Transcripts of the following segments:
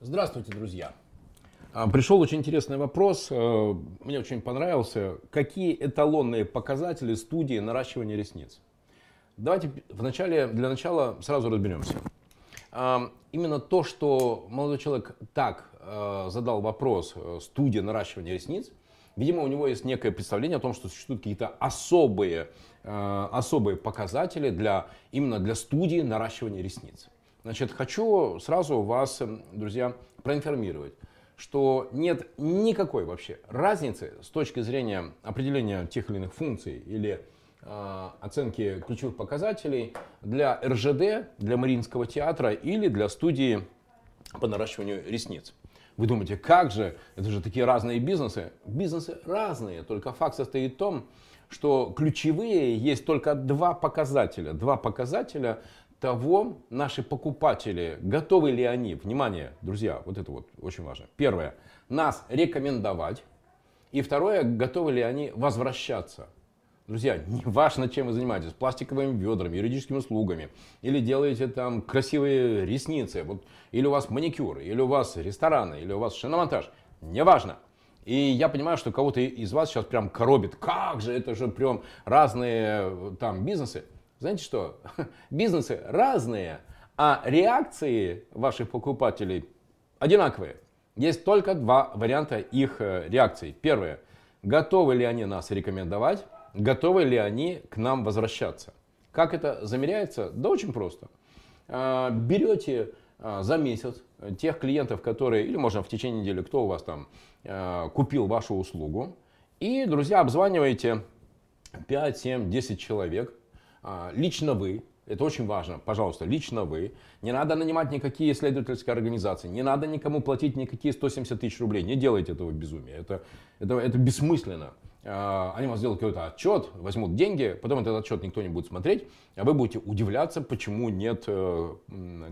Здравствуйте, друзья. А, Пришел очень интересный вопрос. э, Мне очень понравился. Какие эталонные показатели студии наращивания ресниц? Давайте вначале, для начала сразу разберемся. А, Именно то, что молодой человек так э, задал вопрос э, студия наращивания ресниц, видимо, у него есть некое представление о том, что существуют какие-то особые, особые показатели для, именно для студии наращивания ресниц. Значит, хочу сразу вас, э, друзья, проинформировать, что нет никакой вообще разницы с точки зрения определения тех или иных функций или э, оценки ключевых показателей для РЖД, для Мариинского театра или для студии по наращиванию ресниц. Вы думаете, как же, это же такие разные бизнесы. Бизнесы разные, только факт состоит в том, что ключевые есть только два показателя. Два показателя того, наши покупатели, готовы ли они, внимание, друзья, вот это вот очень важно. Первое, нас рекомендовать. И второе, готовы ли они возвращаться. Друзья, не важно, чем вы занимаетесь, пластиковыми ведрами, юридическими услугами, или делаете там красивые ресницы, вот, или у вас маникюр, или у вас рестораны, или у вас шиномонтаж, не важно. И я понимаю, что кого-то из вас сейчас прям коробит. Как же, это же прям разные э, там бизнесы. Знаете что? Бизнесы разные, а реакции ваших покупателей одинаковые. Есть только два варианта их э, реакций. Первое. Готовы ли они нас рекомендовать? Готовы ли они к нам возвращаться? Как это замеряется? Да очень просто. А, Берете а, за месяц тех клиентов, которые, или можно в течение недели, кто у вас там купил вашу услугу, и, друзья, обзваниваете 5, 7, 10 человек, лично вы, это очень важно, пожалуйста, лично вы. Не надо нанимать никакие исследовательские организации, не надо никому платить никакие 170 тысяч рублей. Не делайте этого безумия, это, это, это бессмысленно. А, Они вам сделают какой-то отчет, возьмут деньги, потом этот отчет никто не будет смотреть, а вы будете удивляться, почему нет э,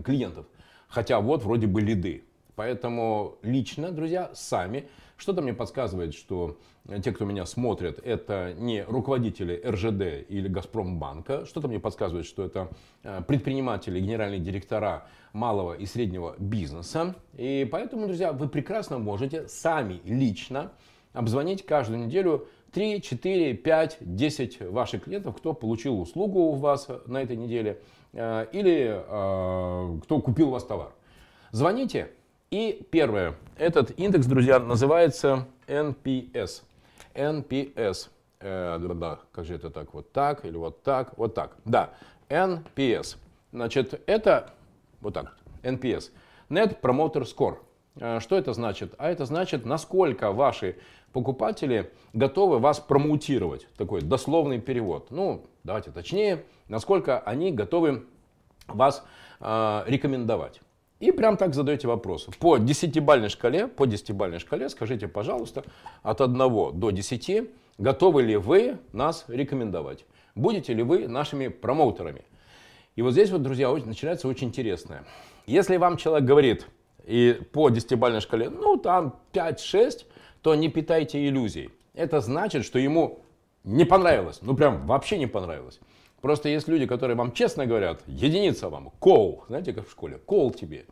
клиентов. Хотя вот вроде бы лиды. Поэтому лично, друзья, сами, что-то мне подсказывает, что те, кто меня смотрит, это не руководители РЖД или Газпромбанка. Что-то мне подсказывает, что это э, предприниматели, генеральные директора малого и среднего бизнеса. И поэтому, друзья, вы прекрасно можете сами лично обзвонить каждую неделю 3, 4, 5, 10 ваших клиентов, кто получил услугу у вас на этой неделе э, или э, кто купил у вас товар. Звоните. И первое. Этот индекс, друзья, называется NPS. NPS. Э, да, как же это так? Вот так или вот так? Вот так. Да. NPS. Значит, это вот так. NPS. Net Promoter Score. Э, Что это значит? А это значит, насколько ваши покупатели готовы вас промоутировать. Такой дословный перевод. Ну, давайте точнее, насколько они готовы вас э, рекомендовать. И прям так задаете вопрос. По 10-бальной шкале, по 10-бальной шкале скажите, пожалуйста, от 1 до 10, готовы ли вы нас рекомендовать? Будете ли вы нашими промоутерами? И вот здесь вот, друзья, начинается очень интересное. Если вам человек говорит и по 10-бальной шкале, ну там 5-6, то не питайте иллюзий. Это значит, что ему не понравилось, ну прям вообще не понравилось. Просто есть люди, которые вам честно говорят, единица вам, кол, знаете, как в школе, кол тебе.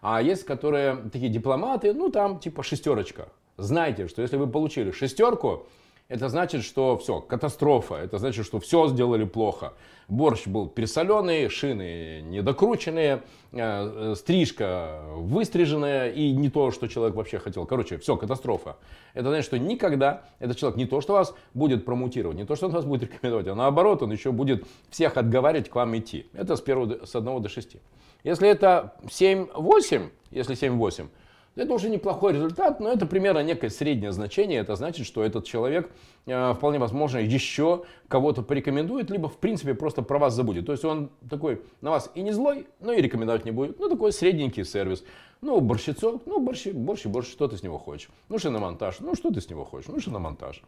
А есть, которые такие дипломаты, ну там типа шестерочка. Знайте, что если вы получили шестерку, это значит, что все, катастрофа. Это значит, что все сделали плохо. Борщ был пересоленый, шины недокрученные, э, э, стрижка выстриженная и не то, что человек вообще хотел. Короче, все, катастрофа. Это значит, что никогда этот человек не то, что вас будет промутировать, не то, что он вас будет рекомендовать, а наоборот, он еще будет всех отговаривать к вам идти. Это с, первого, с 1 до 6. Если это 7-8, если 7-8, это уже неплохой результат, но это примерно некое среднее значение. Это значит, что этот человек э, вполне возможно еще кого-то порекомендует, либо в принципе просто про вас забудет. То есть он такой на вас и не злой, но и рекомендовать не будет. Ну такой средненький сервис. Ну борщицок, ну борщ, борщ, и борщ, что ты с него хочешь? Ну шиномонтаж, ну что ты с него хочешь? Ну шиномонтаж.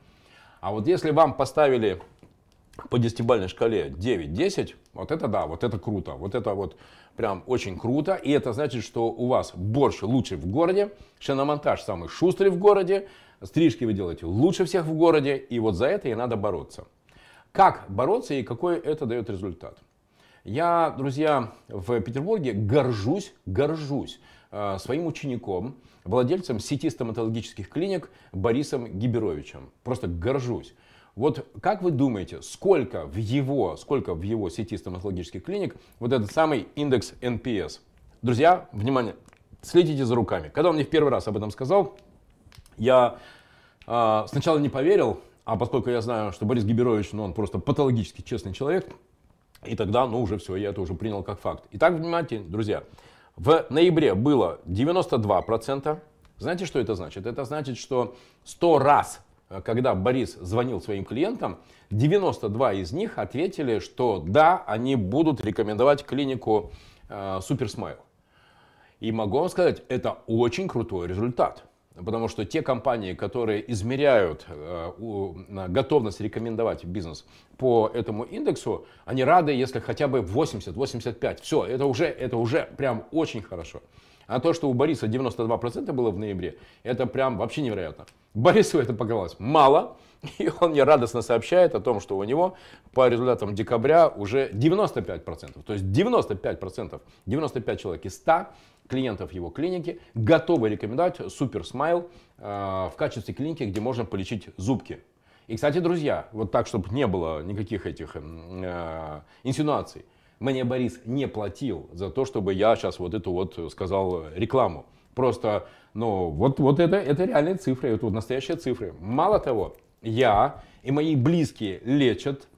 А вот если вам поставили по десятибалльной шкале 9-10, вот это да, вот это круто, вот это вот прям очень круто, и это значит, что у вас борщ лучший в городе, шиномонтаж самый шустрый в городе, стрижки вы делаете лучше всех в городе, и вот за это и надо бороться. Как бороться и какой это дает результат? Я, друзья, в Петербурге горжусь, горжусь э, своим учеником, владельцем сети стоматологических клиник Борисом Гиберовичем. Просто горжусь. Вот как вы думаете, сколько в его, сколько в его сети стоматологических клиник вот этот самый индекс NPS? Друзья, внимание, следите за руками. Когда он мне в первый раз об этом сказал, я э, сначала не поверил, а поскольку я знаю, что Борис Гиберович, ну, он просто патологически честный человек, и тогда, ну, уже все, я это уже принял как факт. Итак, внимайте, друзья, в ноябре было 92%. Знаете, что это значит? Это значит, что 100 раз, когда Борис звонил своим клиентам, 92 из них ответили, что да, они будут рекомендовать клинику э, Supersmile. И могу вам сказать, это очень крутой результат. Потому что те компании, которые измеряют э, готовность рекомендовать бизнес по этому индексу, они рады, если хотя бы 80-85. Все, это уже, это уже прям очень хорошо. А то, что у Бориса 92% было в ноябре, это прям вообще невероятно. Борису это показалось мало, и он мне радостно сообщает о том, что у него по результатам декабря уже 95%. То есть 95%, 95 человек из 100 клиентов его клиники готовы рекомендовать Super Smile э, в качестве клиники, где можно полечить зубки. И, кстати, друзья, вот так, чтобы не было никаких этих э, инсинуаций, мне Борис не платил за то, чтобы я сейчас вот эту вот сказал рекламу. Просто, ну, вот, вот это, это реальные цифры, это вот настоящие цифры. Мало того, я и мои близкие лечат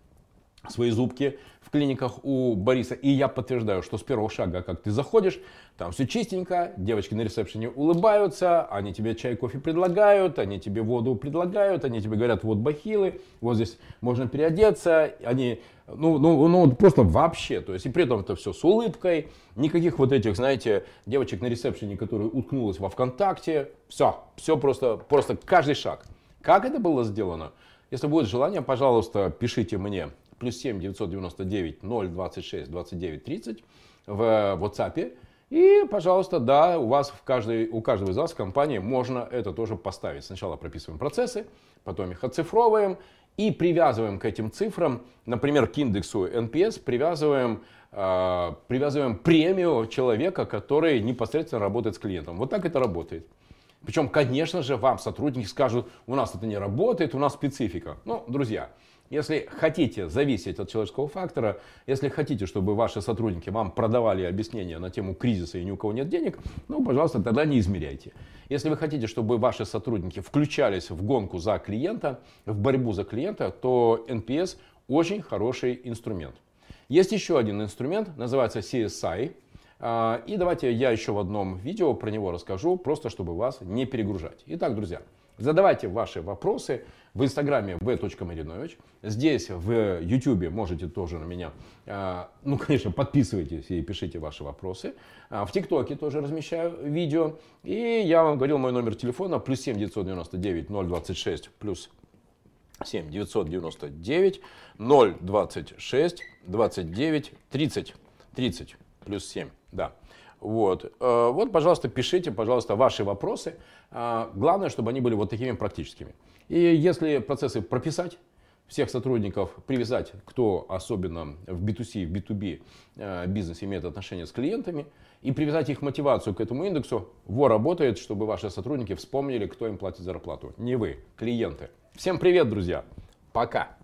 свои зубки в клиниках у Бориса. И я подтверждаю, что с первого шага, как ты заходишь, там все чистенько, девочки на ресепшене улыбаются, они тебе чай, кофе предлагают, они тебе воду предлагают, они тебе говорят, вот бахилы, вот здесь можно переодеться, они, ну, ну, ну просто вообще, то есть и при этом это все с улыбкой, никаких вот этих, знаете, девочек на ресепшене, которые уткнулась во ВКонтакте, все, все просто, просто каждый шаг. Как это было сделано? Если будет желание, пожалуйста, пишите мне плюс 7 999 026 29 30 в WhatsApp. И, пожалуйста, да, у вас в каждой, у каждого из вас в компании можно это тоже поставить. Сначала прописываем процессы, потом их оцифровываем и привязываем к этим цифрам, например, к индексу NPS, привязываем, э, привязываем премию человека, который непосредственно работает с клиентом. Вот так это работает. Причем, конечно же, вам сотрудники скажут, у нас это не работает, у нас специфика. Ну, друзья, если хотите зависеть от человеческого фактора, если хотите, чтобы ваши сотрудники вам продавали объяснения на тему кризиса и ни у кого нет денег, ну, пожалуйста, тогда не измеряйте. Если вы хотите, чтобы ваши сотрудники включались в гонку за клиента, в борьбу за клиента, то NPS очень хороший инструмент. Есть еще один инструмент, называется CSI. А, и давайте я еще в одном видео про него расскажу, просто чтобы вас не перегружать. Итак, друзья, задавайте ваши вопросы в инстаграме v.marinovich. Здесь в ютубе можете тоже на меня, а, ну, конечно, подписывайтесь и пишите ваши вопросы. А, в тиктоке тоже размещаю видео. И я вам говорил мой номер телефона плюс 7 999 026 плюс 7 999 026 29 30 30 плюс 7, да. Вот. Э, вот, пожалуйста, пишите, пожалуйста, ваши вопросы. А, главное, чтобы они были вот такими практическими. И если процессы прописать, всех сотрудников привязать, кто особенно в B2C, в B2B э, бизнесе имеет отношение с клиентами, и привязать их мотивацию к этому индексу, ВО работает, чтобы ваши сотрудники вспомнили, кто им платит зарплату. Не вы, клиенты. Всем привет, друзья. Пока.